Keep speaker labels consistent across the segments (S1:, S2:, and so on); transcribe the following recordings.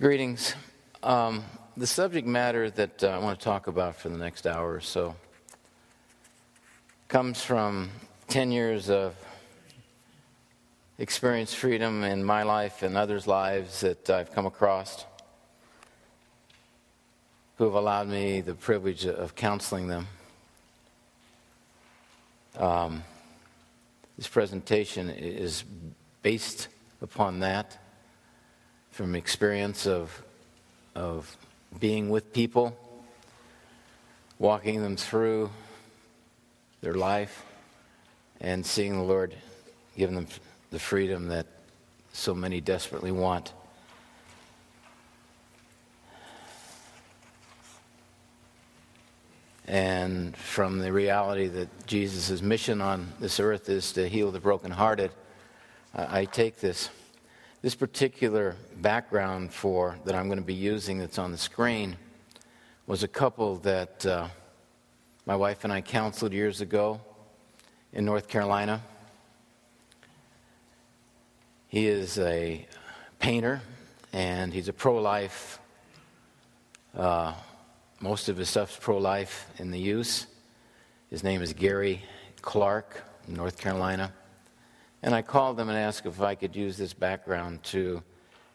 S1: Greetings. Um, the subject matter that uh, I want to talk about for the next hour or so comes from 10 years of experienced freedom in my life and others' lives that I've come across who have allowed me the privilege of counseling them. Um, this presentation is based upon that from experience of, of being with people, walking them through their life, and seeing the Lord give them the freedom that so many desperately want. And from the reality that Jesus' mission on this earth is to heal the brokenhearted, I take this this particular background for that I'm going to be using that's on the screen was a couple that uh, my wife and I counseled years ago in North Carolina. He is a painter and he's a pro life. Uh, most of his stuff's pro life in the use. His name is Gary Clark, North Carolina. And I called them and asked if I could use this background to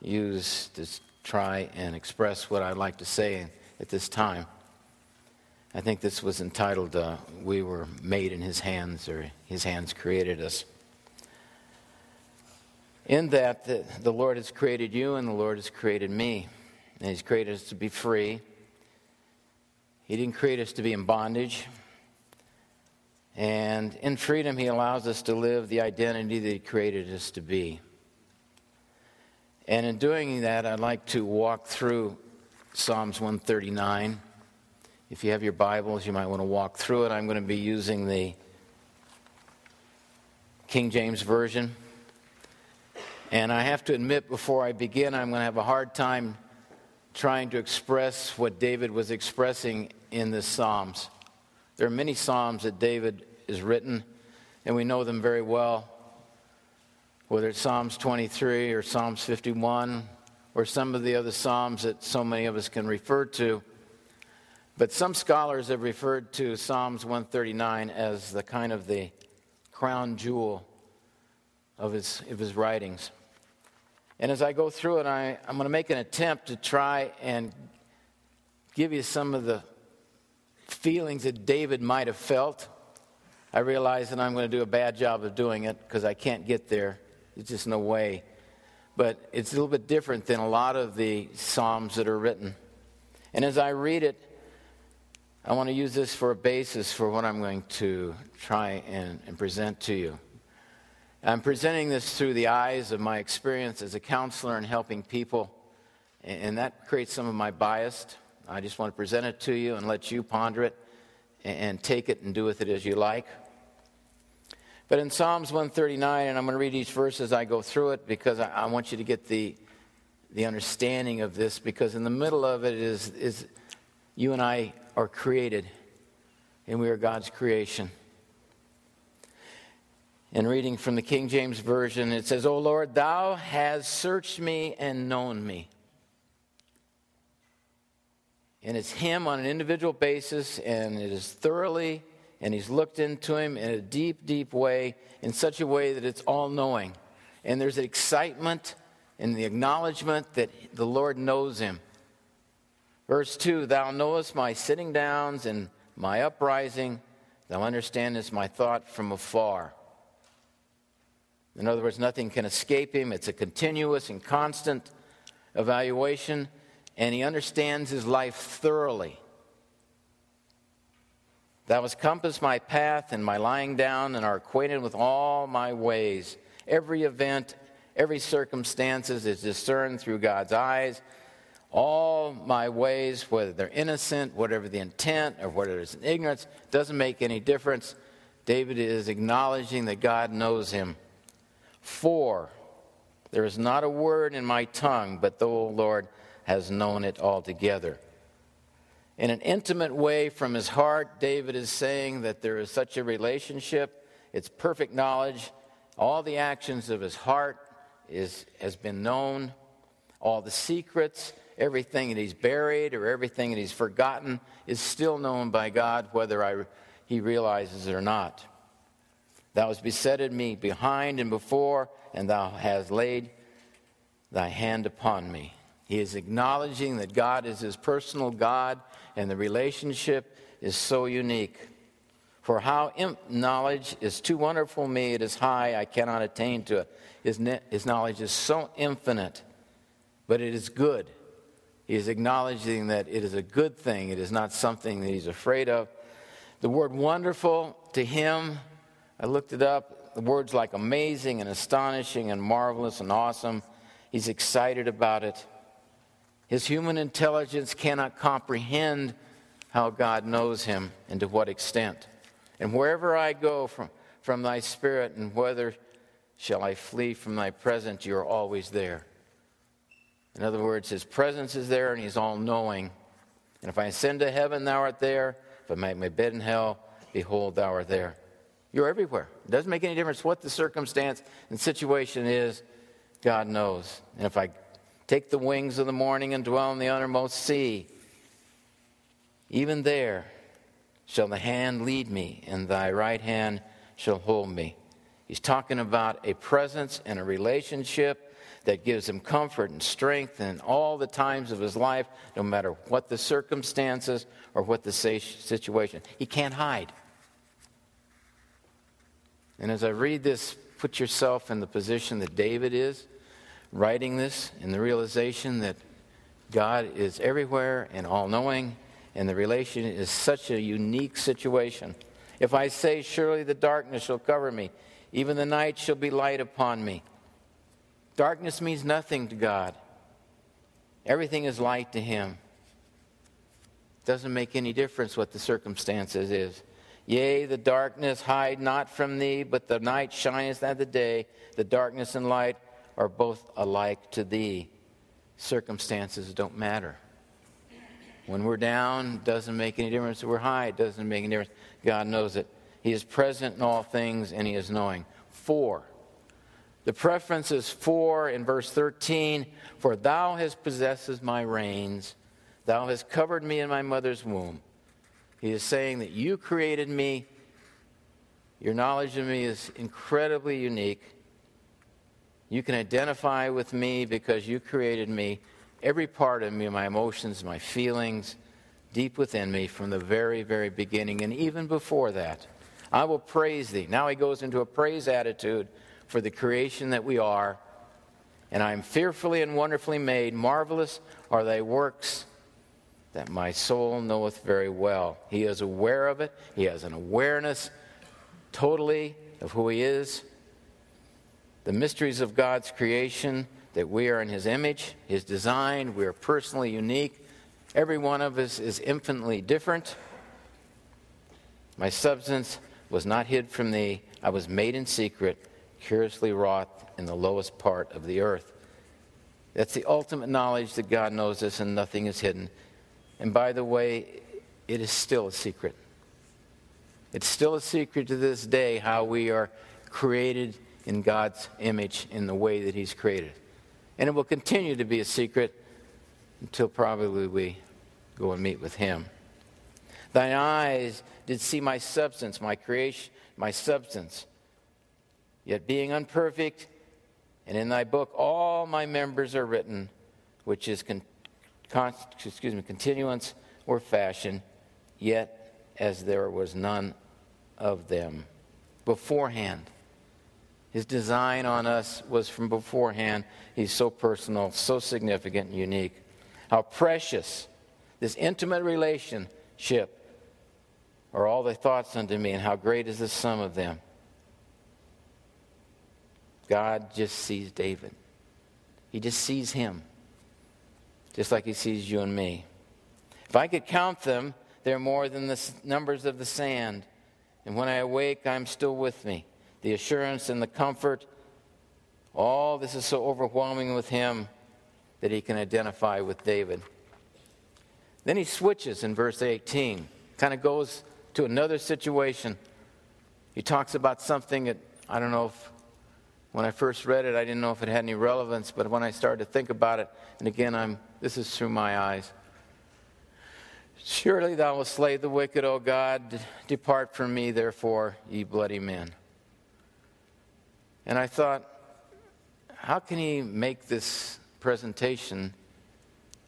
S1: use to try and express what I'd like to say at this time. I think this was entitled uh, We Were Made in His Hands, or His Hands Created Us. In that, the, the Lord has created you and the Lord has created me. And He's created us to be free. He didn't create us to be in bondage. And in freedom, He allows us to live the identity that He created us to be. And in doing that, I'd like to walk through Psalms 139. If you have your Bibles, you might want to walk through it. I'm going to be using the King James Version. And I have to admit, before I begin, I'm going to have a hard time trying to express what David was expressing in the Psalms. There are many Psalms that David is written, and we know them very well, whether it's Psalms 23 or Psalms 51 or some of the other Psalms that so many of us can refer to. But some scholars have referred to Psalms 139 as the kind of the crown jewel of his, of his writings. And as I go through it, I, I'm going to make an attempt to try and give you some of the feelings that David might have felt. I realize that I'm going to do a bad job of doing it because I can't get there. There's just no way. But it's a little bit different than a lot of the Psalms that are written. And as I read it, I want to use this for a basis for what I'm going to try and, and present to you. I'm presenting this through the eyes of my experience as a counselor and helping people, and that creates some of my bias. I just want to present it to you and let you ponder it and take it and do with it as you like. But in Psalms 139, and I'm going to read each verse as I go through it because I, want you to get the, the understanding of this, because in the middle of it is, is you and I are created, and we are God's creation. And reading from the King James Version, it says, O Lord, thou hast searched me and known me. And it's Him on an individual basis, and it is thoroughly, and He's looked into Him in a deep, deep way, in such a way that it's all knowing. And there's an excitement in the acknowledgement that the Lord knows Him. Verse 2 Thou knowest my sitting downs and my uprising, thou understandest my thought from afar. In other words, nothing can escape him. It's a continuous and constant evaluation, and he understands his life thoroughly. Thou hast compassed my path and my lying down, and are acquainted with all my ways. Every event, every circumstances is discerned through God's eyes. All my ways, whether they're innocent, whatever the intent, or whether it's in ignorance, doesn't make any difference. David is acknowledging that God knows him. For there is not a word in my tongue, but the Lord has known it altogether. In an intimate way from his heart, David is saying that there is such a relationship. It's perfect knowledge. All the actions of his heart is, has been known. All the secrets, everything that he's buried or everything that he's forgotten is still known by God, whether I, he realizes it or not. Thou hast besetted me behind and before, and thou hast laid thy hand upon me. He is acknowledging that God is his personal God, and the relationship is so unique. For how imp- knowledge is too wonderful me, it is high, I cannot attain to it. His, his knowledge is so infinite, but it is good. He is acknowledging that it is a good thing, it is not something that he's afraid of. The word wonderful to him, I looked it up, the words like amazing and astonishing and marvelous and awesome. He's excited about it. His human intelligence cannot comprehend how God knows him and to what extent. And wherever I go from, from thy spirit, and whether shall I flee from thy presence, you are always there. In other words, his presence is there and he's all knowing. And if I ascend to heaven, thou art there. If I make my bed in hell, behold, thou art there. You're everywhere. It doesn't make any difference what the circumstance and situation is, God knows. And if I take the wings of the morning and dwell in the uttermost sea, even there shall the hand lead me, and thy right hand shall hold me. He's talking about a presence and a relationship that gives him comfort and strength in all the times of his life, no matter what the circumstances or what the situation. He can't hide. And as I read this, put yourself in the position that David is, writing this, in the realization that God is everywhere and all knowing and the relation is such a unique situation. If I say, Surely the darkness shall cover me, even the night shall be light upon me. Darkness means nothing to God. Everything is light to Him. Doesn't make any difference what the circumstances is. Yea, the darkness hide not from thee, but the night shineth as the day. The darkness and light are both alike to thee. Circumstances don't matter. When we're down, doesn't make any difference. We're high, it doesn't make any difference. God knows it. He is present in all things, and He is knowing. Four. The preference is for in verse 13 For thou hast possessed my reins, thou hast covered me in my mother's womb. He is saying that you created me. Your knowledge of me is incredibly unique. You can identify with me because you created me every part of me, my emotions, my feelings, deep within me from the very, very beginning, and even before that. I will praise thee. Now he goes into a praise attitude for the creation that we are. And I am fearfully and wonderfully made. Marvelous are thy works that my soul knoweth very well. He is aware of it, he has an awareness totally of who he is. The mysteries of God's creation that we are in His image, His design, we are personally unique. Every one of us is infinitely different. My substance was not hid from thee, I was made in secret, curiously wrought in the lowest part of the earth. That's the ultimate knowledge that God knows us and nothing is hidden. And by the way, it is still a secret. It's still a secret to this day how we are created in God's image in the way that He's created. And it will continue to be a secret until probably we go and meet with him. Thine eyes did see my substance, my creation, my substance. Yet being unperfect, and in thy book all my members are written, which is con, con, excuse me, continuance or fashion, yet as there was none of them beforehand. His design on us was from beforehand. He's so personal, so significant and unique. How precious this intimate relationship are all the thoughts unto me, and how great is the sum of them. God just sees David. He just sees him, just like he sees you and me. If I could count them, they're more than the numbers of the sand. And when I awake, I'm still with me the assurance and the comfort. All this is so overwhelming with him that he can identify with David. Then he switches in verse 18, kind of goes to another situation. He talks about something that I don't know if When I first read it, I didn't know if it had any relevance, but when I started to think about it, and again, I'm, this is through my eyes. Surely thou wilt slay the wicked, O God. Depart from me, therefore, ye bloody men. And I thought, how can he make this presentation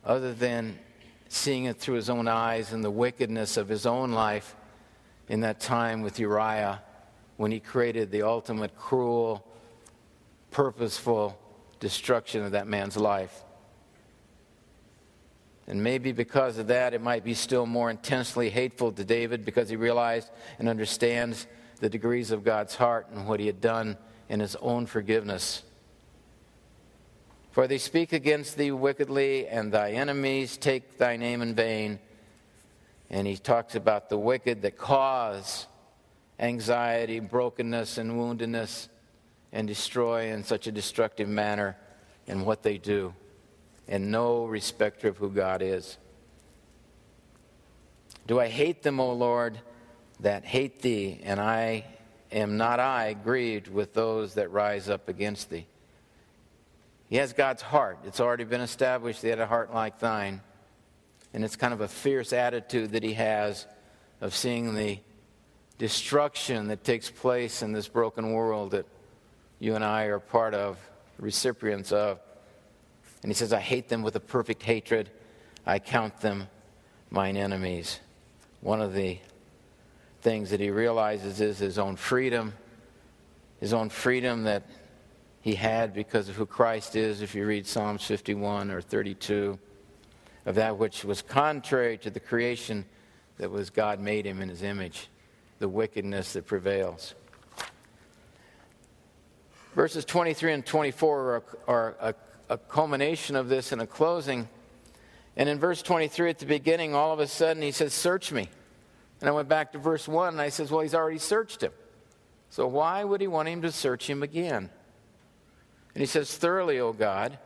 S1: other than seeing it through his own eyes and the wickedness of his own life in that time with Uriah when he created the ultimate cruel, purposeful destruction of that man's life? And maybe because of that, it might be still more intensely hateful to David because he realized and understands the degrees of God's heart and what he had done in his own forgiveness. For they speak against thee wickedly, and thy enemies take thy name in vain. And he talks about the wicked that cause anxiety, brokenness, and woundedness, and destroy in such a destructive manner in what they do, and no respecter of who God is. Do I hate them, O Lord, that hate thee, and I am not I grieved with those that rise up against thee? He has God's heart. It's already been established he had a heart like thine. And it's kind of a fierce attitude that he has of seeing the destruction that takes place in this broken world that you and I are part of, recipients of. And he says, I hate them with a perfect hatred. I count them mine enemies. One of the things that he realizes is his own freedom, his own freedom that he had because of who Christ is, if you read Psalms 51 or 32, of that which was contrary to the creation that was God made him in his image, the wickedness that prevails. Verses 23 and 24 are, are a, a culmination of this and a closing. And in verse 23 at the beginning, all of a sudden he says, Search me. And I went back to verse 1 and I says, Well, he's already searched him. So why would he want him to search him again? And he says, Thoroughly, O God.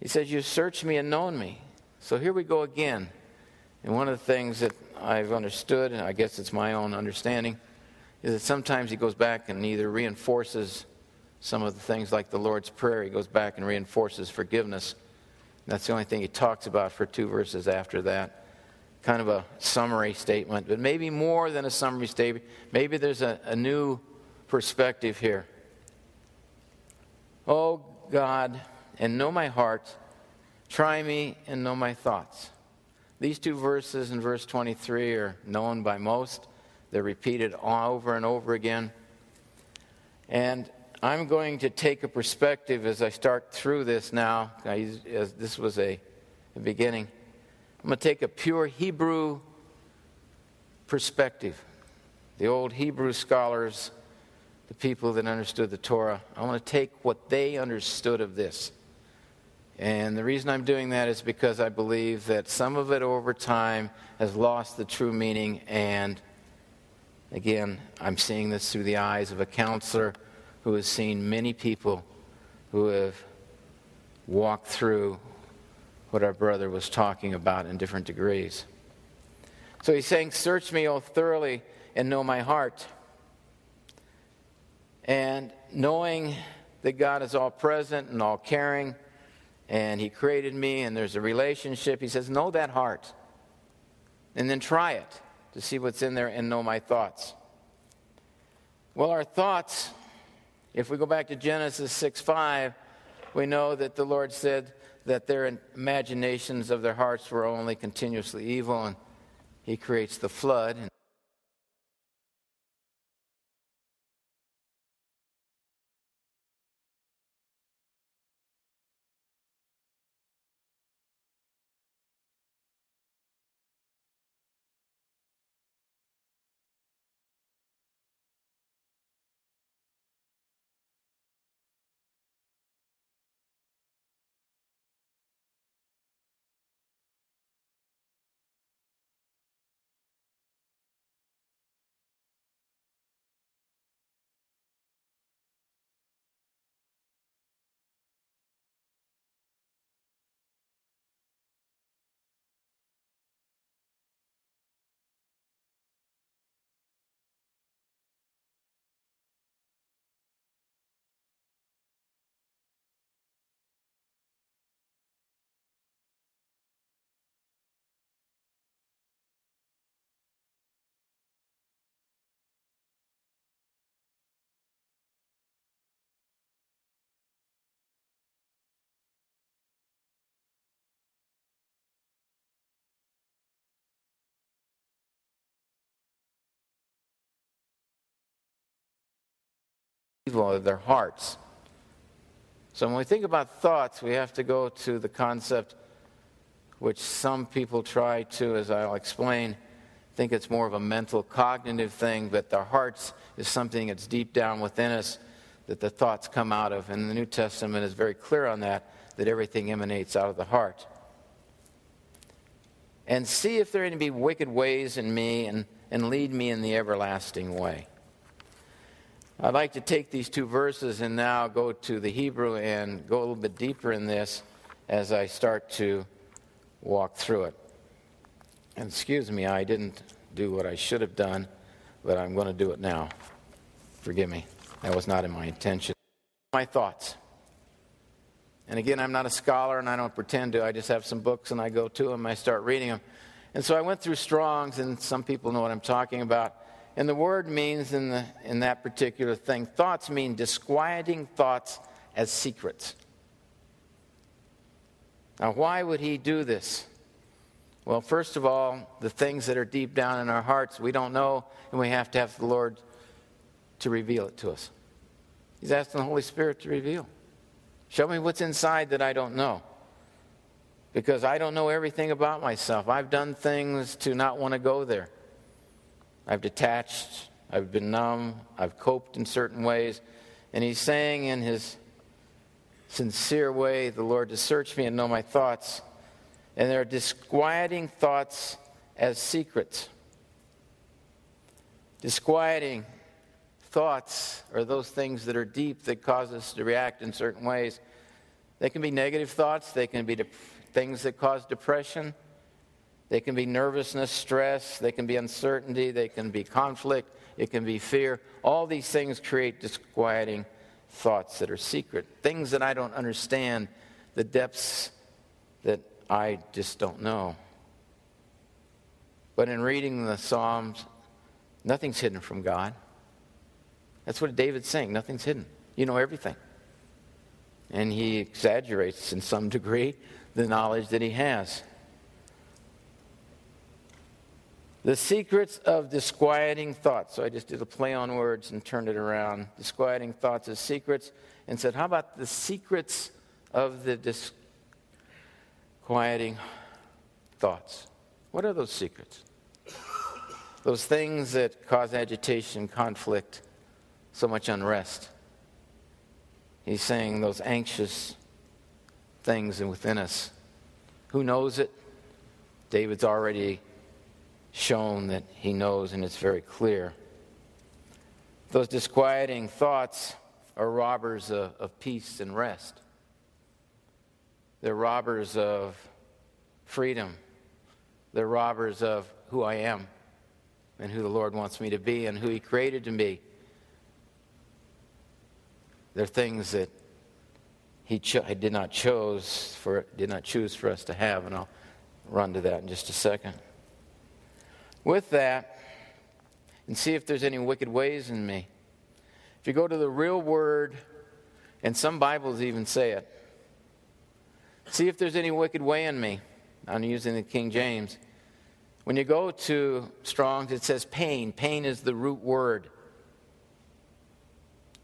S1: He says, You've searched me and known me. So here we go again. And one of the things that I've understood, and I guess it's my own understanding, is that sometimes he goes back and either reinforces some of the things like the Lord's Prayer, he goes back and reinforces forgiveness. That's the only thing he talks about for two verses after that. Kind of a summary statement, but maybe more than a summary statement. Maybe there's a, a new perspective here. Oh God, and know my heart. Try me and know my thoughts. These two verses in verse 23 are known by most. They're repeated over and over again. And I'm going to take a perspective as I start through this now, as this was a, a beginning. I'm going to take a pure Hebrew perspective. The old Hebrew scholars the people that understood the Torah. I want to take what they understood of this. And the reason I'm doing that is because I believe that some of it over time has lost the true meaning. And again, I'm seeing this through the eyes of a counselor who has seen many people who have walked through what our brother was talking about in different degrees. So he's saying, Search me, O thoroughly, and know my heart. And knowing that God is all present and all caring, and He created me, and there's a relationship, He says, Know that heart. And then try it to see what's in there and know my thoughts. Well, our thoughts, if we go back to Genesis 6 5, we know that the Lord said that their imaginations of their hearts were only continuously evil, and He creates the flood. Evil of their hearts. So when we think about thoughts, we have to go to the concept which some people try to, as I'll explain, think it's more of a mental cognitive thing, but their hearts is something that's deep down within us that the thoughts come out of. And the New Testament is very clear on that, that everything emanates out of the heart. And see if there are any wicked ways in me and, and lead me in the everlasting way. I'd like to take these two verses and now go to the Hebrew and go a little bit deeper in this as I start to walk through it. And excuse me, I didn't do what I should have done, but I'm going to do it now. Forgive me. That was not in my intention. My thoughts. And again, I'm not a scholar and I don't pretend to. I just have some books and I go to them, and I start reading them. And so I went through Strong's, and some people know what I'm talking about. And the word means in, the, in that particular thing, thoughts mean disquieting thoughts as secrets. Now, why would he do this? Well, first of all, the things that are deep down in our hearts, we don't know, and we have to have the Lord to reveal it to us. He's asking the Holy Spirit to reveal. Show me what's inside that I don't know. Because I don't know everything about myself. I've done things to not want to go there. I've detached, I've been numb, I've coped in certain ways. And he's saying in his sincere way, the Lord, to search me and know my thoughts. And there are disquieting thoughts as secrets. Disquieting thoughts are those things that are deep that cause us to react in certain ways. They can be negative thoughts, they can be de- things that cause depression. They can be nervousness, stress, they can be uncertainty, they can be conflict, it can be fear. All these things create disquieting thoughts that are secret, things that I don't understand, the depths that I just don't know. But in reading the Psalms, nothing's hidden from God. That's what David's saying. Nothing's hidden. You know everything. And he exaggerates in some degree the knowledge that he has. The secrets of disquieting thoughts. So I just did a play on words and turned it around. Disquieting thoughts as secrets, and said, How about the secrets of the disquieting thoughts? What are those secrets? Those things that cause agitation, conflict, so much unrest. He's saying those anxious things within us. Who knows it? David's already shown that he knows, and it's very clear. Those disquieting thoughts are robbers of, of peace and rest. They're robbers of freedom. They're robbers of who I am and who the Lord wants me to be and who He created to be. They're things that He cho- did not chose for did not choose for us to have, and I'll run to that in just a second with that and see if there's any wicked ways in me. If you go to the real word, and some Bibles even say it, see if there's any wicked way in me. I'm using the King James. When you go to Strong's, it says pain. Pain is the root word.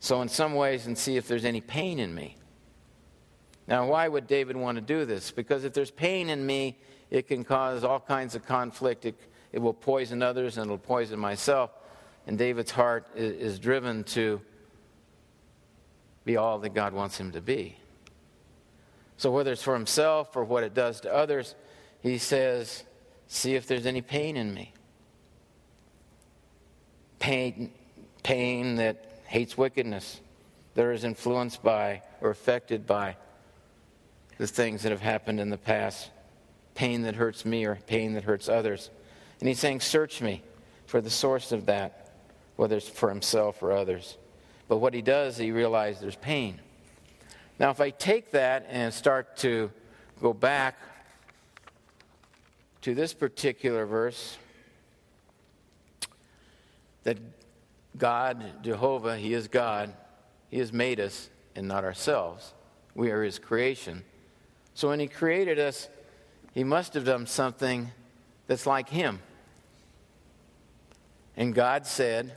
S1: So, in some ways, and see if there's any pain in me. Now, why would David want to do this? Because if there's pain in me, it can cause all kinds of conflict. It, it will poison others and it'll poison myself. And David's heart is, is driven to be all that God wants him to be. So, whether it's for himself or what it does to others, he says, See if there's any pain in me. Pain, pain that hates wickedness, that is influenced by or affected by the things that have happened in the past. Pain that hurts me or pain that hurts others. And he's saying, Search me for the source of that, whether it's for himself or others. But what he does, he realizes there's pain. Now, if I take that and start to go back to this particular verse, that God, Jehovah, He is God, He has made us and not ourselves. We are His creation. So when He created us, He must have done something that's like Him. And God said,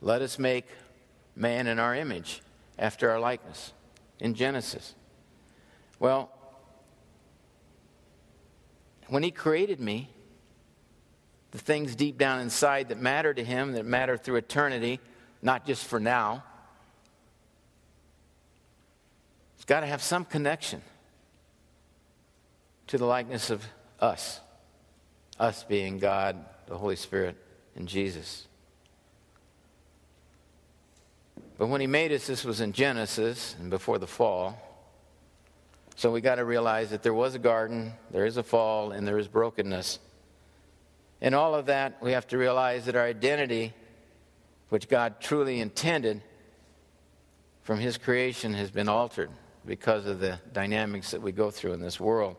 S1: Let us make man in our image, after our likeness, in Genesis. Well, when he created me, the things deep down inside that matter to him, that matter through eternity, not just for now, it's got to have some connection to the likeness of us. Us being God, the Holy Spirit, and Jesus. But when he made us, this was in Genesis and before the fall. So we got to realize that there was a garden, there is a fall, and there is brokenness. In all of that, we have to realize that our identity, which God truly intended from His creation, has been altered because of the dynamics that we go through in this world.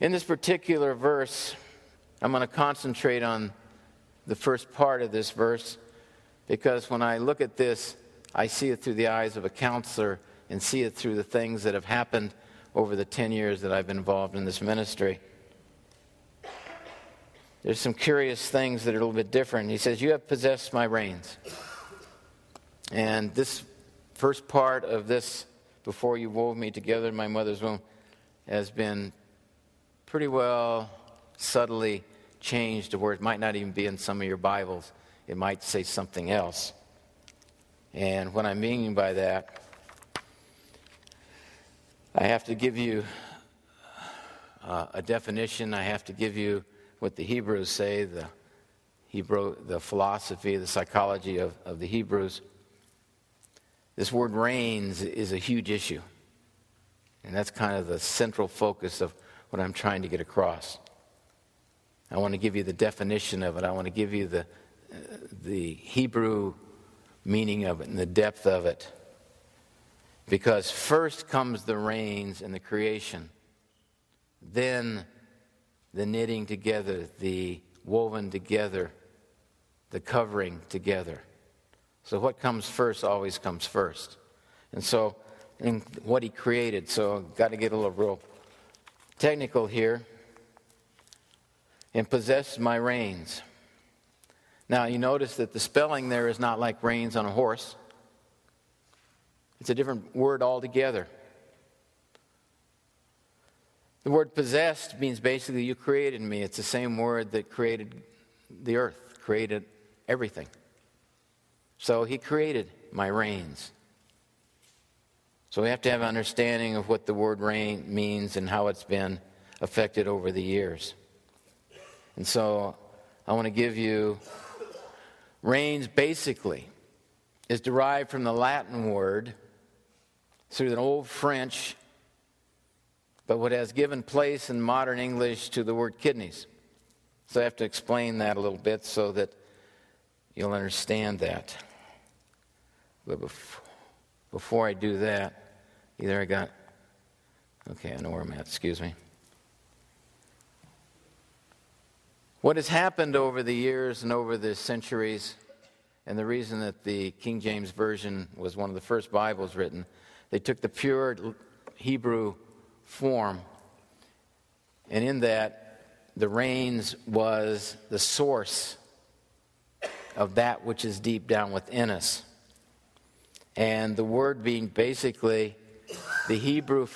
S1: In this particular verse, I'm going to concentrate on the first part of this verse because when I look at this, I see it through the eyes of a counselor and see it through the things that have happened over the 10 years that I've been involved in this ministry. There's some curious things that are a little bit different. He says, You have possessed my reins. And this first part of this, before you wove me together in my mother's womb, has been pretty well subtly changed the where it might not even be in some of your Bibles. It might say something else. And what I mean by that, I have to give you uh, a definition. I have to give you what the Hebrews say, the Hebrew, the philosophy, the psychology of, of the Hebrews. This word reins is a huge issue. And that's kind of the central focus of what I'm trying to get across. I want to give you the definition of it. I want to give you the, uh, the Hebrew meaning of it and the depth of it. Because first comes the reins and the creation, then the knitting together, the woven together, the covering together. So, what comes first always comes first. And so, in what he created, so got to get a little real technical here, and possess my reins. Now, you notice that the spelling there is not like reins on a horse, it's a different word altogether. The word possessed means basically you created me. It's the same word that created the earth, created everything. So he created my reins. So we have to have an understanding of what the word rein means and how it's been affected over the years. And so I want to give you reins basically is derived from the Latin word through an old French, but what has given place in modern English to the word kidneys. So I have to explain that a little bit so that you'll understand that. But before I do that, Either I got, okay, I know where I'm at, excuse me. What has happened over the years and over the centuries, and the reason that the King James Version was one of the first Bibles written, they took the pure Hebrew form, and in that, the reins was the source of that which is deep down within us. And the word being basically the Hebrew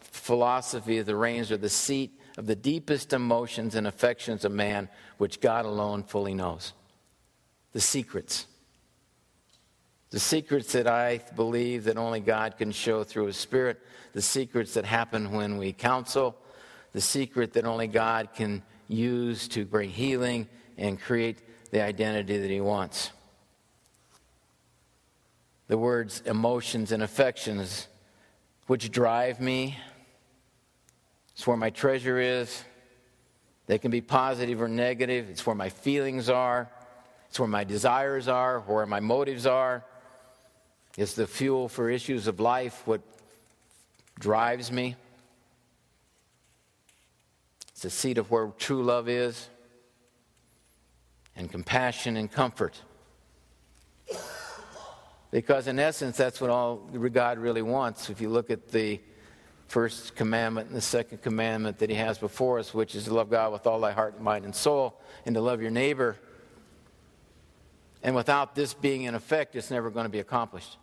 S1: philosophy of the reins are the seat of the deepest emotions and affections of man, which God alone fully knows. The secrets. The secrets that I believe that only God can show through His Spirit, the secrets that happen when we counsel, the secret that only God can use to bring healing and create the identity that He wants. The words emotions and affections which drive me. It's where my treasure is. They can be positive or negative. It's where my feelings are. It's where my desires are, where my motives are. It's the fuel for issues of life, what drives me. It's the seat of where true love is, and compassion and comfort. Because in essence, that's what all God really wants. If you look at the first commandment and the second commandment that He has before us, which is to love God with all thy heart, and mind, and soul, and to love your neighbor And without this being in effect, it's never going to be accomplished.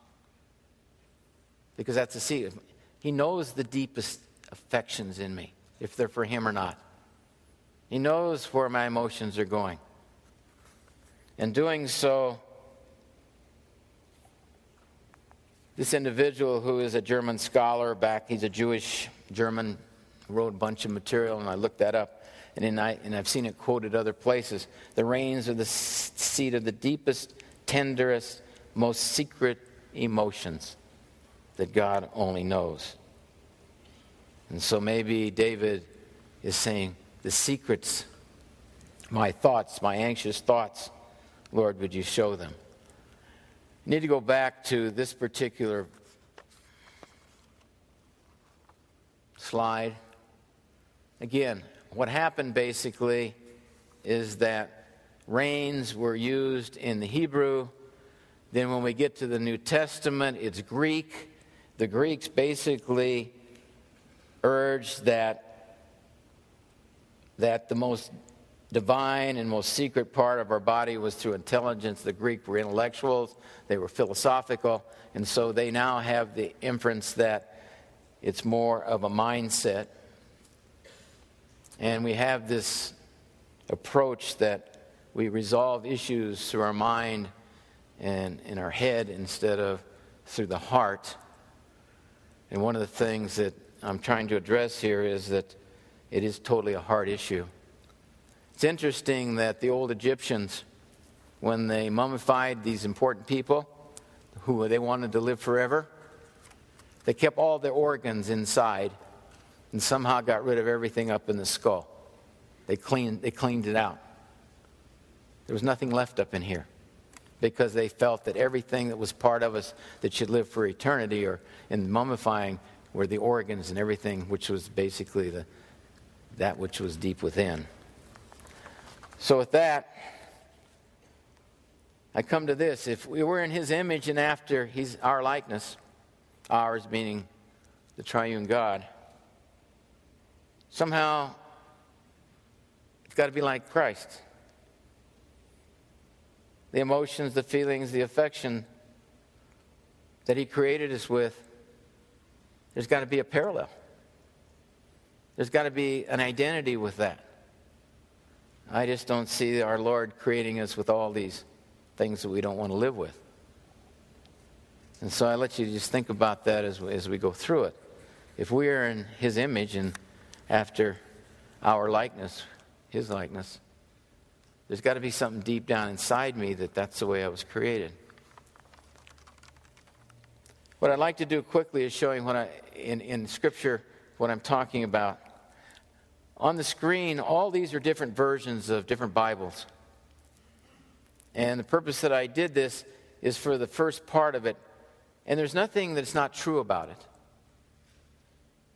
S1: Because that's the seed. He knows the deepest affections in me, if they're for Him or not. He knows where my emotions are going. In doing so, this individual who is a German scholar back, he's a Jewish German, wrote a bunch of material, and I looked that up, and, I, and I've seen it quoted other places. The reins are the seat of the deepest, tenderest, most secret emotions that God only knows. And so maybe David is saying, The secrets, my thoughts, my anxious thoughts, Lord, would you show them? Need to go back to this particular slide. Again, what happened basically is that reins were used in the Hebrew. Then, when we get to the New Testament, it's Greek. The Greeks basically urged that, that the most divine and most secret part of our body was through intelligence. The Greek were intellectuals, they were philosophical, and so they now have the inference that it's more of a mindset. And we have this approach that we resolve issues through our mind and in our head instead of through the heart. And one of the things that I'm trying to address here is that it is totally a heart issue. It's interesting that the old Egyptians, when they mummified these important people who they wanted to live forever, they kept all their organs inside and somehow got rid of everything up in the skull. They cleaned, they cleaned it out. There was nothing left up in here because they felt that everything that was part of us that should live for eternity or in mummifying were the organs and everything which was basically the, that which was deep within. So, with that, I come to this. If we were in his image and after he's our likeness, ours meaning the triune God, somehow it's got to be like Christ. The emotions, the feelings, the affection that he created us with there's got to be a parallel. There's got to be an identity with that. I just don't see our Lord creating us with all these things that we don't want to live with. And so I let you just think about that as we, as we go through it. If we are in His image and after our likeness, His likeness, there's got to be something deep down inside me that that's the way I was created. What I'd like to do quickly is showing what I, in, in Scripture what I'm talking about. On the screen, all these are different versions of different Bibles. And the purpose that I did this is for the first part of it. And there's nothing that's not true about it.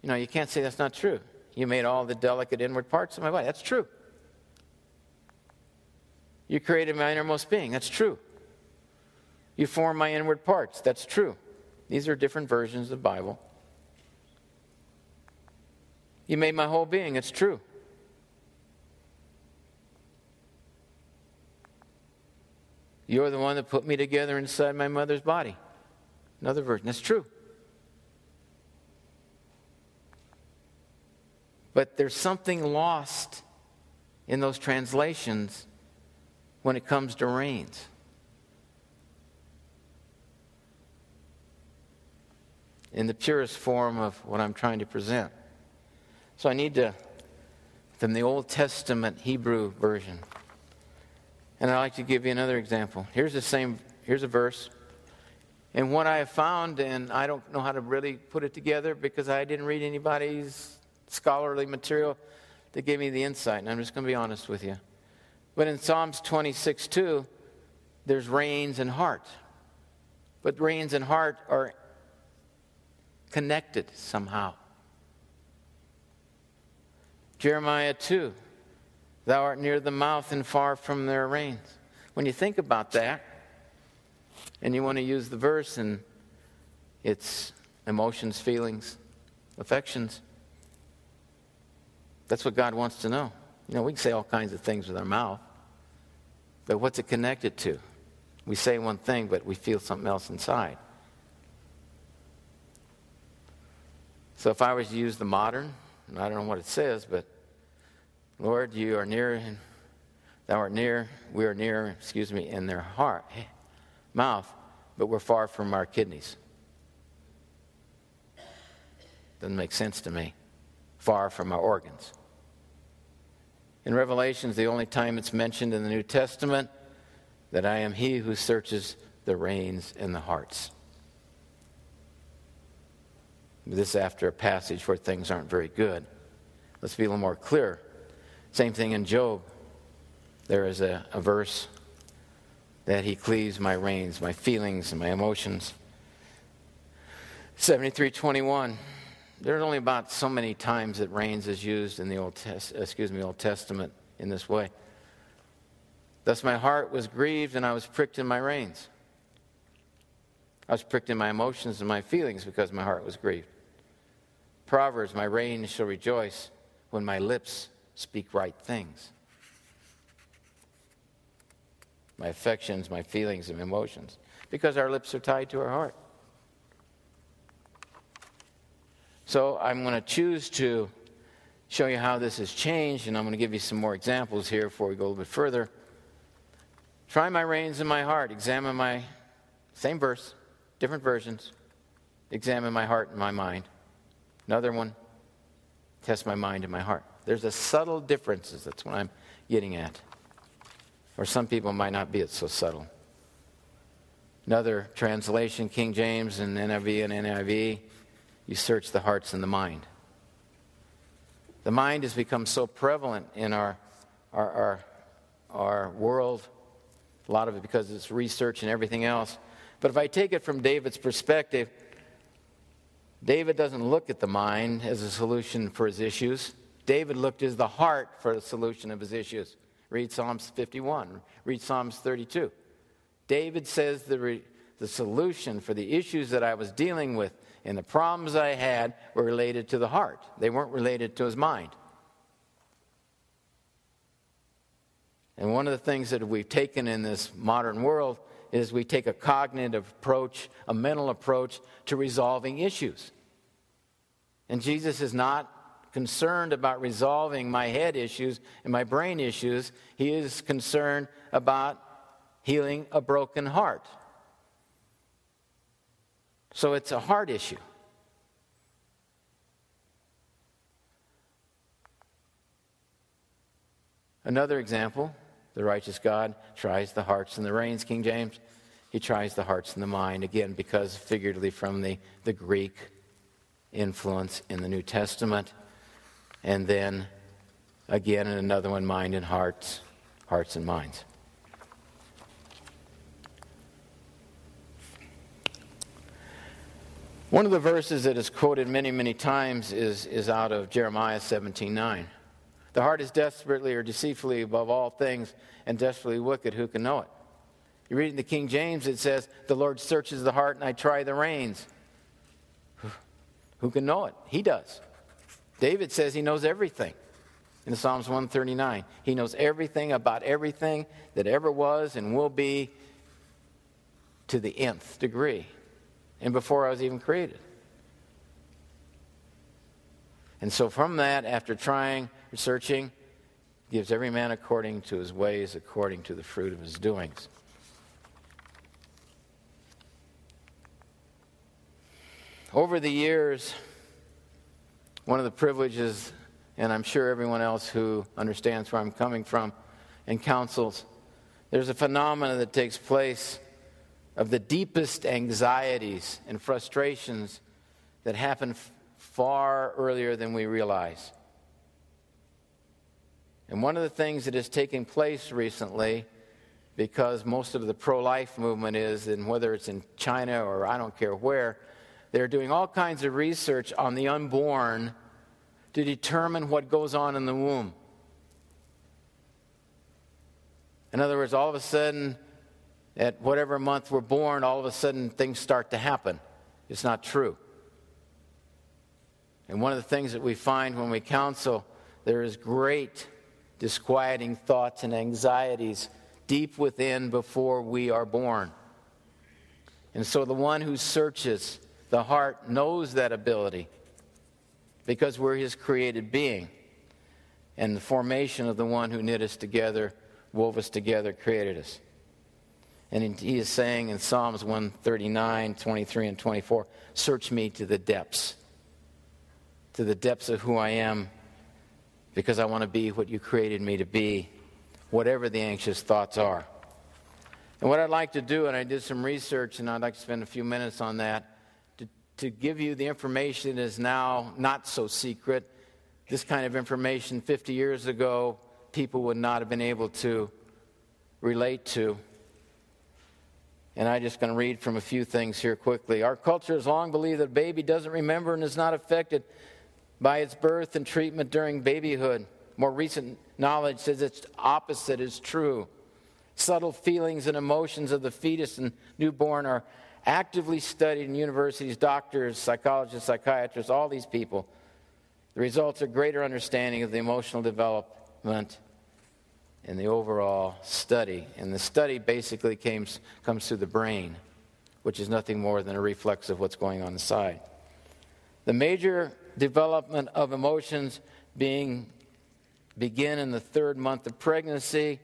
S1: You know, you can't say that's not true. You made all the delicate inward parts of my body. That's true. You created my innermost being. That's true. You formed my inward parts. That's true. These are different versions of the Bible. You made my whole being. It's true. You're the one that put me together inside my mother's body. Another version. That's true. But there's something lost in those translations when it comes to reins. in the purest form of what I'm trying to present. So I need to, from the Old Testament Hebrew version. And I'd like to give you another example. Here's the same, here's a verse. And what I have found, and I don't know how to really put it together because I didn't read anybody's scholarly material that gave me the insight, and I'm just going to be honest with you. But in Psalms 26 2, there's reins and heart. But reins and heart are connected somehow. Jeremiah 2 Thou art near the mouth and far from their reins. When you think about that, and you want to use the verse and its emotions, feelings, affections, that's what God wants to know. You know, we can say all kinds of things with our mouth, but what's it connected to? We say one thing, but we feel something else inside. So if I was to use the modern, and I don't know what it says, but Lord, you are near, thou art near, we are near, excuse me, in their heart, mouth, but we're far from our kidneys. Doesn't make sense to me. Far from our organs. In Revelations, the only time it's mentioned in the New Testament that I am he who searches the reins and the hearts. This after a passage where things aren't very good. Let's be a little more clear. Same thing in Job. There is a, a verse that he cleaves my reins, my feelings, and my emotions. 7321. There's only about so many times that reins is used in the Old, Tes- excuse me, Old Testament in this way. Thus my heart was grieved and I was pricked in my reins. I was pricked in my emotions and my feelings because my heart was grieved. Proverbs, my reins shall rejoice when my lips speak right things. My affections, my feelings, and emotions, because our lips are tied to our heart. So I'm going to choose to show you how this has changed, and I'm going to give you some more examples here before we go a little bit further. Try my reins in my heart. Examine my, same verse, different versions. Examine my heart and my mind. Another one, test my mind and my heart. There's a subtle differences. That's what I'm getting at. Or some people might not be it so subtle. Another translation, King James and NIV and NIV, you search the hearts and the mind. The mind has become so prevalent in our, our, our, our world a lot of it because it's research and everything else. But if I take it from David's perspective, David doesn't look at the mind as a solution for his issues. David looked at the heart for the solution of his issues. Read Psalms 51, read Psalms 32. David says the, re, the solution for the issues that I was dealing with and the problems I had were related to the heart, they weren't related to his mind. And one of the things that we've taken in this modern world is we take a cognitive approach, a mental approach to resolving issues. And Jesus is not concerned about resolving my head issues and my brain issues, He is concerned about healing a broken heart. So it's a heart issue. Another example the righteous God tries the hearts and the reins, King James. He tries the hearts and the mind, again, because figuratively from the, the Greek influence in the New Testament. And then again in another one, mind and hearts, hearts and minds. One of the verses that is quoted many, many times is, is out of Jeremiah 17 9. The heart is desperately or deceitfully above all things and desperately wicked. Who can know it? You read in the King James, it says, The Lord searches the heart and I try the reins. Who can know it? He does. David says he knows everything in Psalms 139. He knows everything about everything that ever was and will be to the nth degree and before I was even created. And so, from that, after trying researching, gives every man according to his ways, according to the fruit of his doings. Over the years, one of the privileges, and I'm sure everyone else who understands where I'm coming from and counsels, there's a phenomenon that takes place of the deepest anxieties and frustrations that happen f- far earlier than we realize. And one of the things that is taking place recently, because most of the pro life movement is, and whether it's in China or I don't care where, they're doing all kinds of research on the unborn to determine what goes on in the womb. In other words, all of a sudden, at whatever month we're born, all of a sudden things start to happen. It's not true. And one of the things that we find when we counsel, there is great disquieting thoughts and anxieties deep within before we are born. And so the one who searches the heart knows that ability because we're his created being. And the formation of the one who knit us together, wove us together, created us. And he is saying in Psalms 139, 23, and 24 Search me to the depths, to the depths of who I am, because I want to be what you created me to be, whatever the anxious thoughts are. And what I'd like to do, and I did some research, and I'd like to spend a few minutes on that, to, give you the information is now not so secret. This kind of information 50 years ago, people would not have been able to relate to. And I'm just going to read from a few things here quickly. Our culture has long believed that a baby doesn't remember and is not affected by its birth and treatment during babyhood. More recent knowledge says its opposite is true. Subtle feelings and emotions of the fetus and newborn are actively studied in universities, doctors, psychologists, psychiatrists, all these people. The results are greater understanding of the emotional development in the overall study. And the study basically came, comes through the brain, which is nothing more than a reflex of what's going on inside. The major development of emotions being begin in the third month of pregnancy.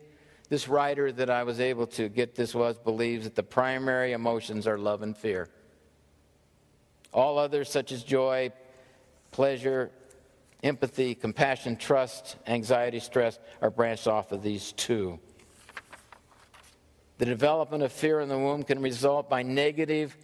S1: This writer that I was able to get this was believes that the primary emotions are love and fear. All others, such as joy, pleasure, empathy, compassion, trust, anxiety, stress, are branched off of these two. The development of fear in the womb can result by negative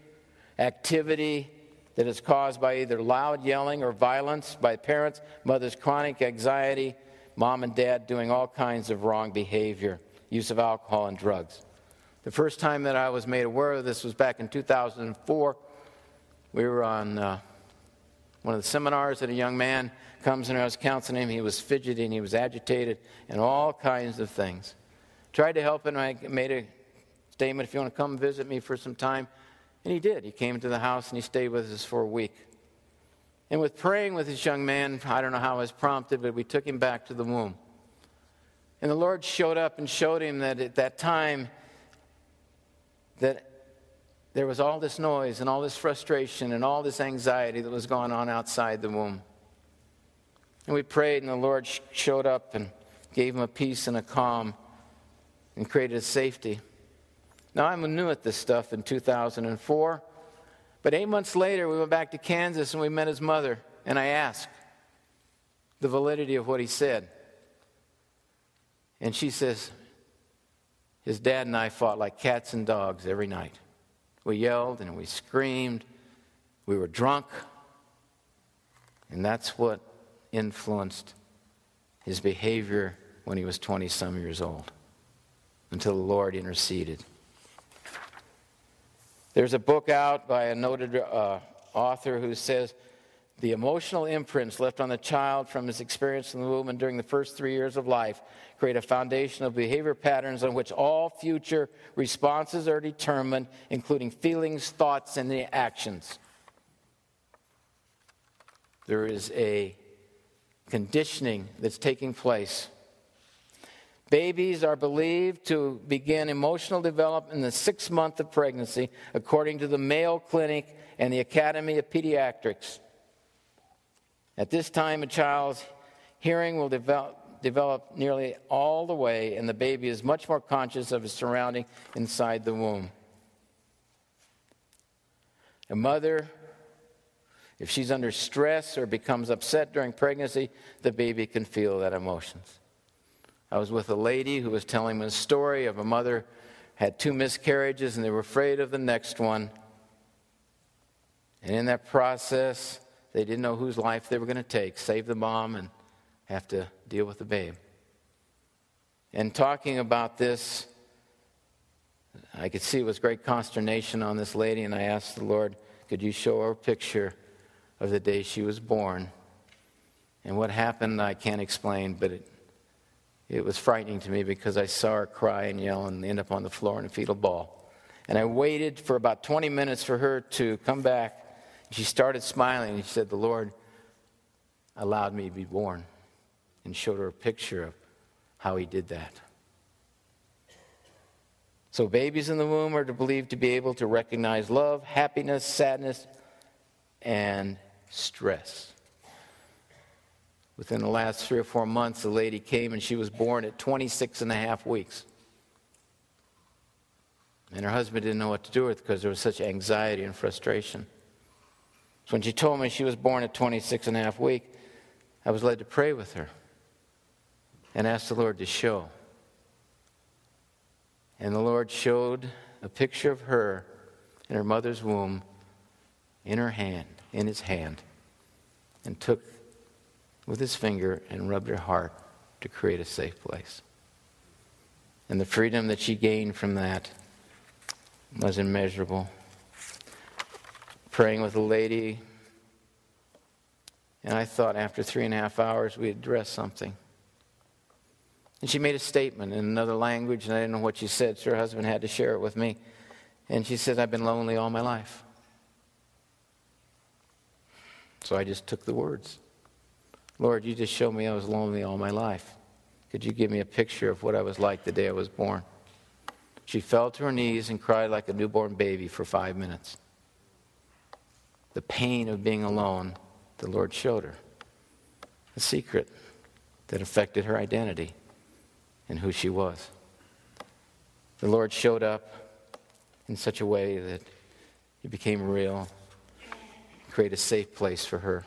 S1: activity that is caused by either loud yelling or violence by parents, mother's chronic anxiety, mom and dad doing all kinds of wrong behavior, use of alcohol and drugs. The first time that I was made aware of this was back in 2004. We were on uh, one of the seminars, and a young man comes and I was counseling him. He was fidgeting, he was agitated, and all kinds of things. Tried to help him. I made a statement if you want to come visit me for some time. And he did. He came to the house and he stayed with us for a week. And with praying with this young man, I don't know how I was prompted, but we took him back to the womb. And the Lord showed up and showed him that at that time that there was all this noise and all this frustration and all this anxiety that was going on outside the womb. And we prayed, and the Lord showed up and gave him a peace and a calm and created a safety. Now, I'm new at this stuff in 2004, but eight months later, we went back to Kansas and we met his mother, and I asked the validity of what he said. And she says, his dad and I fought like cats and dogs every night. We yelled and we screamed. We were drunk. And that's what influenced his behavior when he was 20 some years old until the Lord interceded. There's a book out by a noted uh, author who says the emotional imprints left on the child from his experience in the womb and during the first three years of life create a foundation of behavior patterns on which all future responses are determined, including feelings, thoughts, and the actions. There is a conditioning that's taking place Babies are believed to begin emotional development in the sixth month of pregnancy, according to the Mayo Clinic and the Academy of Pediatrics. At this time, a child's hearing will develop, develop nearly all the way, and the baby is much more conscious of his surrounding inside the womb. A mother, if she's under stress or becomes upset during pregnancy, the baby can feel that emotions. I was with a lady who was telling me a story of a mother had two miscarriages and they were afraid of the next one. And in that process, they didn't know whose life they were going to take save the mom and have to deal with the babe. And talking about this, I could see it was great consternation on this lady, and I asked the Lord, Could you show her a picture of the day she was born? And what happened, I can't explain, but it it was frightening to me because I saw her cry and yell and end up on the floor in a fetal ball. And I waited for about 20 minutes for her to come back. She started smiling and she said, The Lord allowed me to be born and showed her a picture of how he did that. So, babies in the womb are believed to be able to recognize love, happiness, sadness, and stress. Within the last three or four months, the lady came and she was born at 26 and a half weeks. And her husband didn't know what to do with it because there was such anxiety and frustration. So when she told me she was born at 26 and a half week, I was led to pray with her and ask the Lord to show. And the Lord showed a picture of her in her mother's womb in her hand, in his hand, and took with his finger and rubbed her heart to create a safe place. And the freedom that she gained from that was immeasurable. Praying with a lady, and I thought after three and a half hours we'd address something. And she made a statement in another language, and I didn't know what she said, so her husband had to share it with me. And she said, I've been lonely all my life. So I just took the words. Lord, you just showed me I was lonely all my life. Could you give me a picture of what I was like the day I was born? She fell to her knees and cried like a newborn baby for five minutes. The pain of being alone, the Lord showed her. A secret that affected her identity and who she was. The Lord showed up in such a way that He became real, create a safe place for her.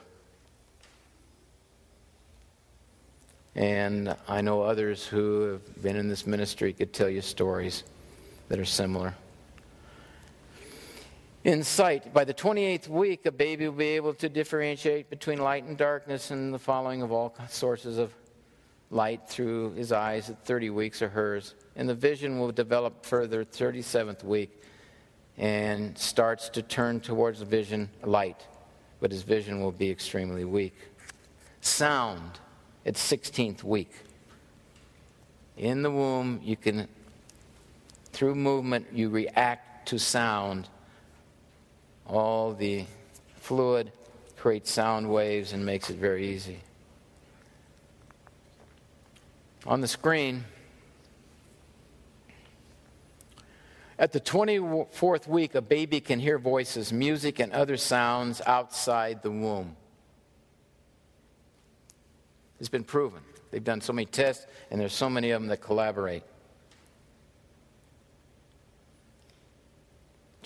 S1: And I know others who have been in this ministry could tell you stories that are similar. In sight, by the 28th week, a baby will be able to differentiate between light and darkness and the following of all sources of light through his eyes at 30 weeks or hers. And the vision will develop further 37th week and starts to turn towards vision light, but his vision will be extremely weak. Sound at 16th week. In the womb, you can, through movement, you react to sound. All the fluid creates sound waves and makes it very easy. on the screen. At the 24th week, a baby can hear voices, music, and other sounds outside the womb. It's been proven. They've done so many tests, and there's so many of them that collaborate.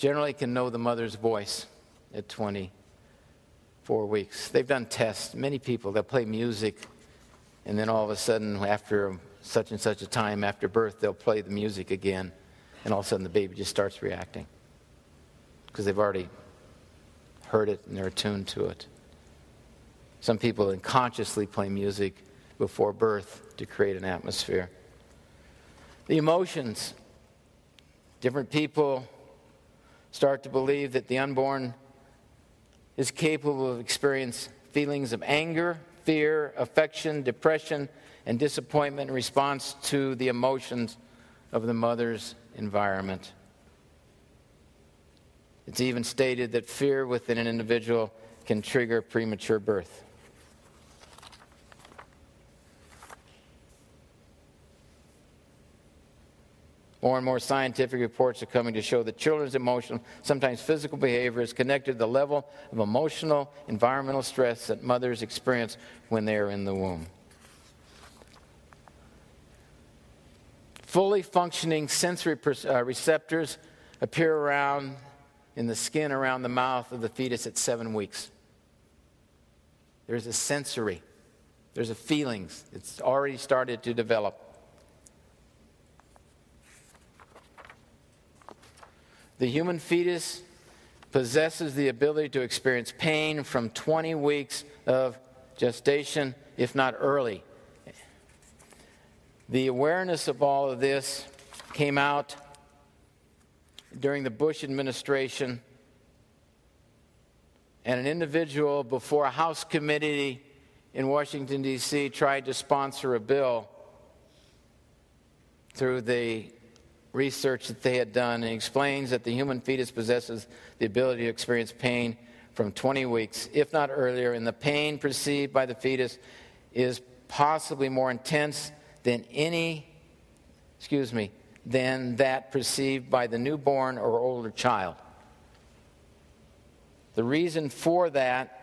S1: Generally, can know the mother's voice at 24 weeks. They've done tests. Many people, they'll play music and then all of a sudden, after such and such a time after birth, they'll play the music again, and all of a sudden the baby just starts reacting because they've already heard it and they're attuned to it. Some people unconsciously play music before birth to create an atmosphere. The emotions. Different people start to believe that the unborn is capable of experiencing feelings of anger, fear, affection, depression, and disappointment in response to the emotions of the mother's environment. It's even stated that fear within an individual can trigger premature birth. More and more scientific reports are coming to show that children's emotional, sometimes physical behavior is connected to the level of emotional, environmental stress that mothers experience when they are in the womb. Fully functioning sensory uh, receptors appear around in the skin around the mouth of the fetus at seven weeks. There's a sensory, there's a feelings. It's already started to develop. The human fetus possesses the ability to experience pain from 20 weeks of gestation, if not early. The awareness of all of this came out during the Bush administration, and an individual before a House committee in Washington, D.C., tried to sponsor a bill through the research that they had done and explains that the human fetus possesses the ability to experience pain from 20 weeks, if not earlier, and the pain perceived by the fetus is possibly more intense than any, excuse me, than that perceived by the newborn or older child. The reason for that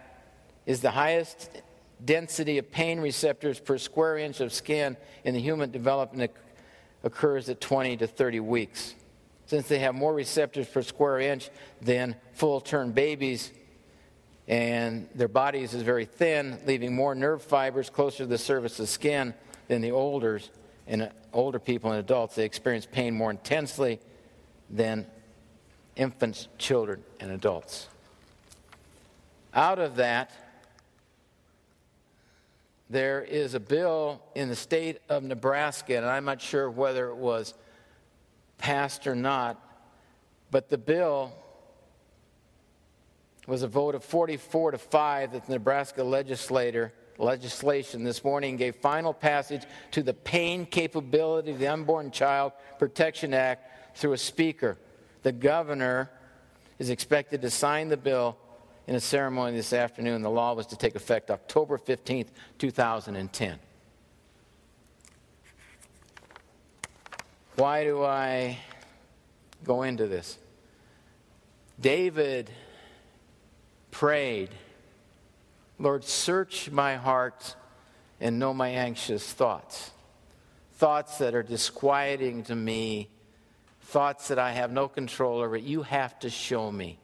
S1: is the highest density of pain receptors per square inch of skin in the human development occurs at 20 to 30 weeks. Since they have more receptors per square inch than full term babies, and their bodies is very thin, leaving more nerve fibers closer to the surface of skin than the olders and uh, older people and adults. They experience pain more intensely than infants, children, and adults. Out of that, there is a bill in the state of Nebraska, and I'm not sure whether it was passed or not, but the bill was a vote of 44 to 5 that the Nebraska legislator legislation this morning gave final passage to the pain capability of the Unborn Child Protection Act through a speaker. The governor is expected to sign the bill in a ceremony this afternoon. The law was to take effect October 15th, 2010. Why do I go into this? David prayed, Lord, search my heart and know my anxious thoughts. Thoughts that are disquieting to me, thoughts that I have no control over. You have to show me.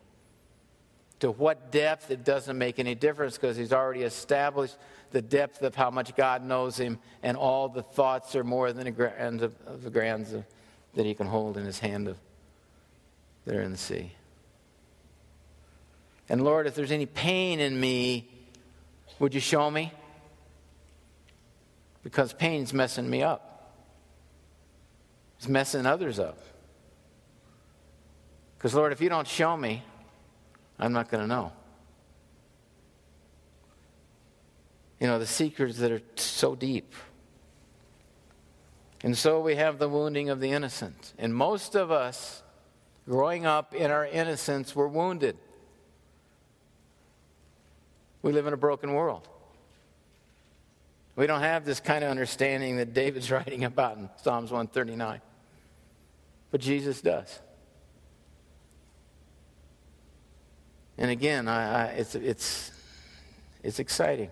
S1: To what depth, it doesn't make any difference because he's already established the depth of how much God knows him, and all the thoughts are more than a grand of, of the grands of, that he can hold in his hand of, there in the sea. And Lord, if there's any pain in me, would you show me? Because pain's messing me up. It's messing others up. Because, Lord, if you don't show me, I'm not going to know. You know, the secrets that are so deep. And so we have the wounding of the innocent. And most of us, growing up in our innocence, were wounded. We live in a broken world. We don't have this kind of understanding that David's writing about in Psalms 139. But Jesus does. And again, I, I, it's, it's, it's exciting,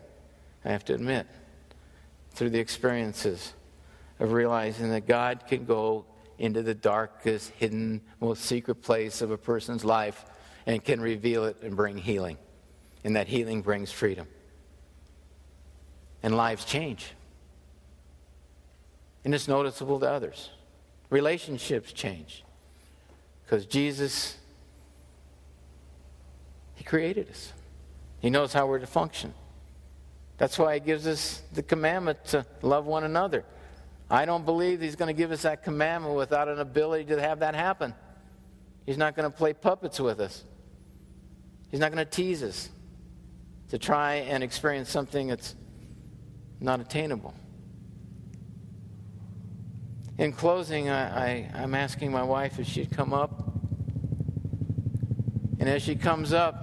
S1: I have to admit, through the experiences of realizing that God can go into the darkest, hidden, most secret place of a person's life and can reveal it and bring healing. And that healing brings freedom. And lives change. And it's noticeable to others. Relationships change. Because Jesus he created us, He knows how we're to function. That's why He gives us the commandment to love one another. I don't believe He's going to give us that commandment without an ability to have that happen. He's not going to play puppets with us, He's not going to tease us to try and experience something that's not attainable. In closing, I, am asking my wife if she'd come up. And as she comes up,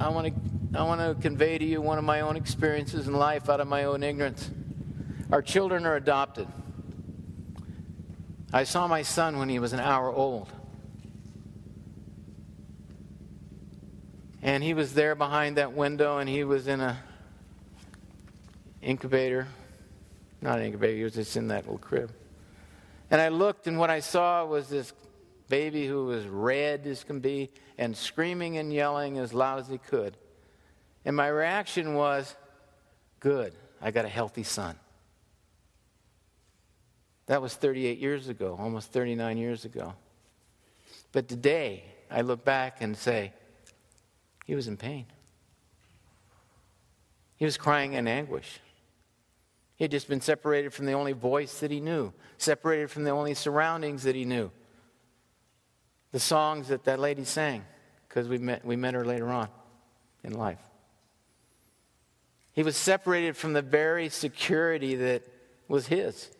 S1: I want to I want to convey to you one of my own experiences in life out of my own ignorance. Our children are adopted. I saw my son when he was an hour old. And he was there behind that window and he was in a incubator. Not an incubator, he was just in that little crib. And I looked and what I saw was this baby who was red as can be and screaming and yelling as loud as he could. And my reaction was, good, I got a healthy son. That was 38 years ago, almost 39 years ago. But today, I look back and say, he was in pain. He was crying in anguish. He had just been separated from the only voice that he knew, separated from the only surroundings that he knew the songs that that lady sang because we met, we met her later on in life. He was separated from the very security that was his.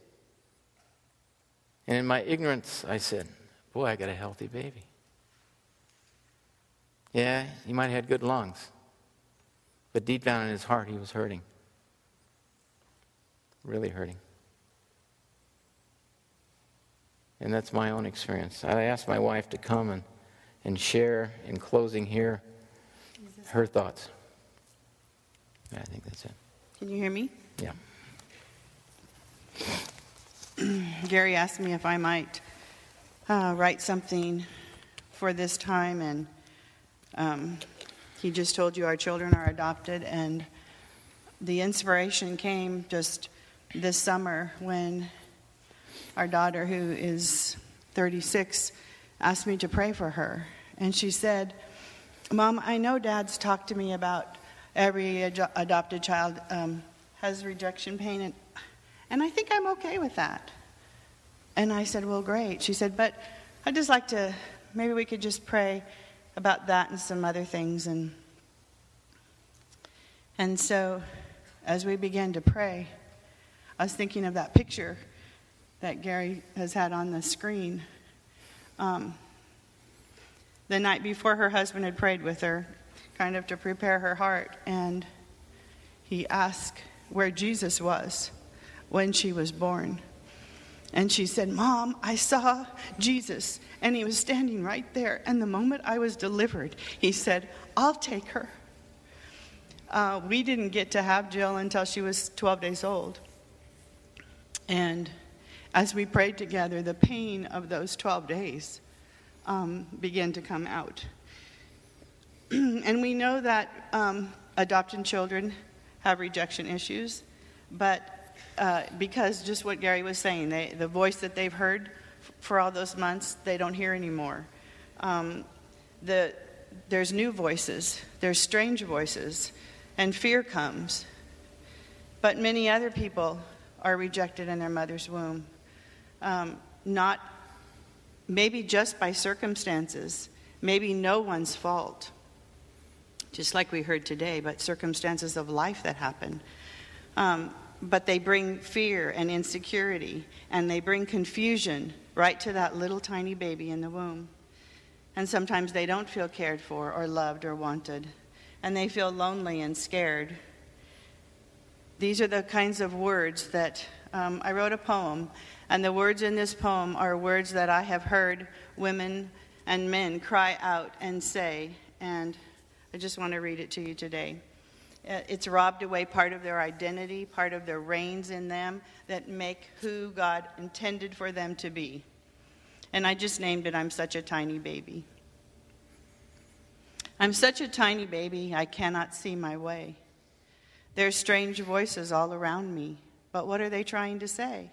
S1: And in my ignorance, I said, Boy, I got a healthy baby. Yeah, he might have had good lungs, but deep down in his heart, he was hurting. Really hurting. And that's my own experience. I asked my wife to come and, and share in closing here her thoughts. I think that's it.
S2: Can you hear me?
S1: Yeah.
S2: Gary asked me if I might uh, write something for this time, and um, he just told you our children are adopted, and the inspiration came just this summer when our daughter, who is 36, asked me to pray for her. And she said, Mom, I know dad's talked to me about every ad- adopted child um, has rejection pain, and, and I think I'm okay with that. And I said, Well, great. She said, But I'd just like to, maybe we could just pray about that and some other things. And, and so as we began to pray, I was thinking of that picture that Gary has had on the screen. Um, the night before her husband had prayed with her, kind of to prepare her heart, and he asked where Jesus was when she was born. And she said, Mom, I saw Jesus, and he was standing right there. And the moment I was delivered, he said, I'll take her. Uh, we didn't get to have Jill until she was 12 days old. And as we prayed together, the pain of those 12 days um, began to come out. and we know that um, adopted children have rejection issues, but uh, because just what Gary was saying, they, the voice that they've heard f- for all those months, they don't hear anymore. Um, the, there's new voices, there's strange voices, and fear comes. But many other people are rejected in their mother's womb, um, not maybe just by circumstances, maybe no one's fault, just like we heard today, but circumstances of life that happen. Um, but they bring fear and insecurity, and they bring confusion right to that little tiny baby in the womb. And sometimes they don't feel cared for, or loved, or wanted, and they feel lonely and scared. These are the kinds of words that um, I wrote a poem, and the words in this poem are words that I have heard women and men cry out and say, and I just want to read it to you today. Uh, It's robbed away part of their identity, part of their reins in them that make who God intended for them to be. And I just named it I'm Such a Tiny Baby. I'm such a tiny baby, I cannot see my way. There's strange voices all around me, but what are they trying to say?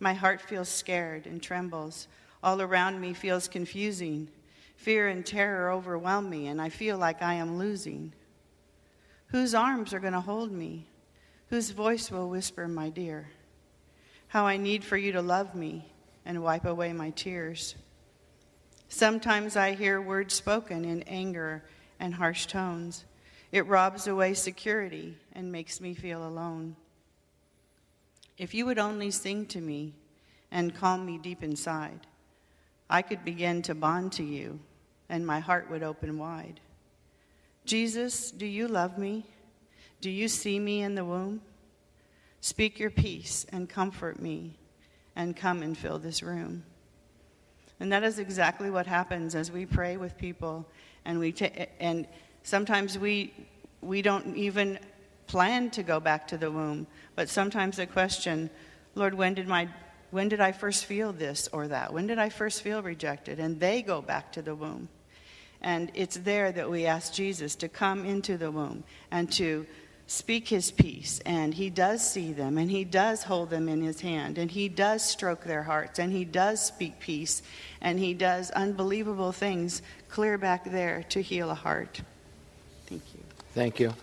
S2: My heart feels scared and trembles. All around me feels confusing. Fear and terror overwhelm me, and I feel like I am losing. Whose arms are going to hold me? Whose voice will whisper, my dear? How I need for you to love me and wipe away my tears. Sometimes I hear words spoken in anger and harsh tones. It robs away security and makes me feel alone. If you would only sing to me and calm me deep inside, I could begin to bond to you and my heart would open wide. Jesus, do you love me? Do you see me in the womb? Speak your peace and comfort me and come and fill this room. And that is exactly what happens as we pray with people and we ta- and sometimes we we don't even plan to go back to the womb, but sometimes the question, Lord, when did my when did I first feel this or that? When did I first feel rejected? And they go back to the womb. And it's there that we ask Jesus to come into the womb and to speak his peace. And he does see them, and he does hold them in his hand, and he does stroke their hearts, and he does speak peace, and he does unbelievable things clear back there to heal a heart. Thank you.
S1: Thank you.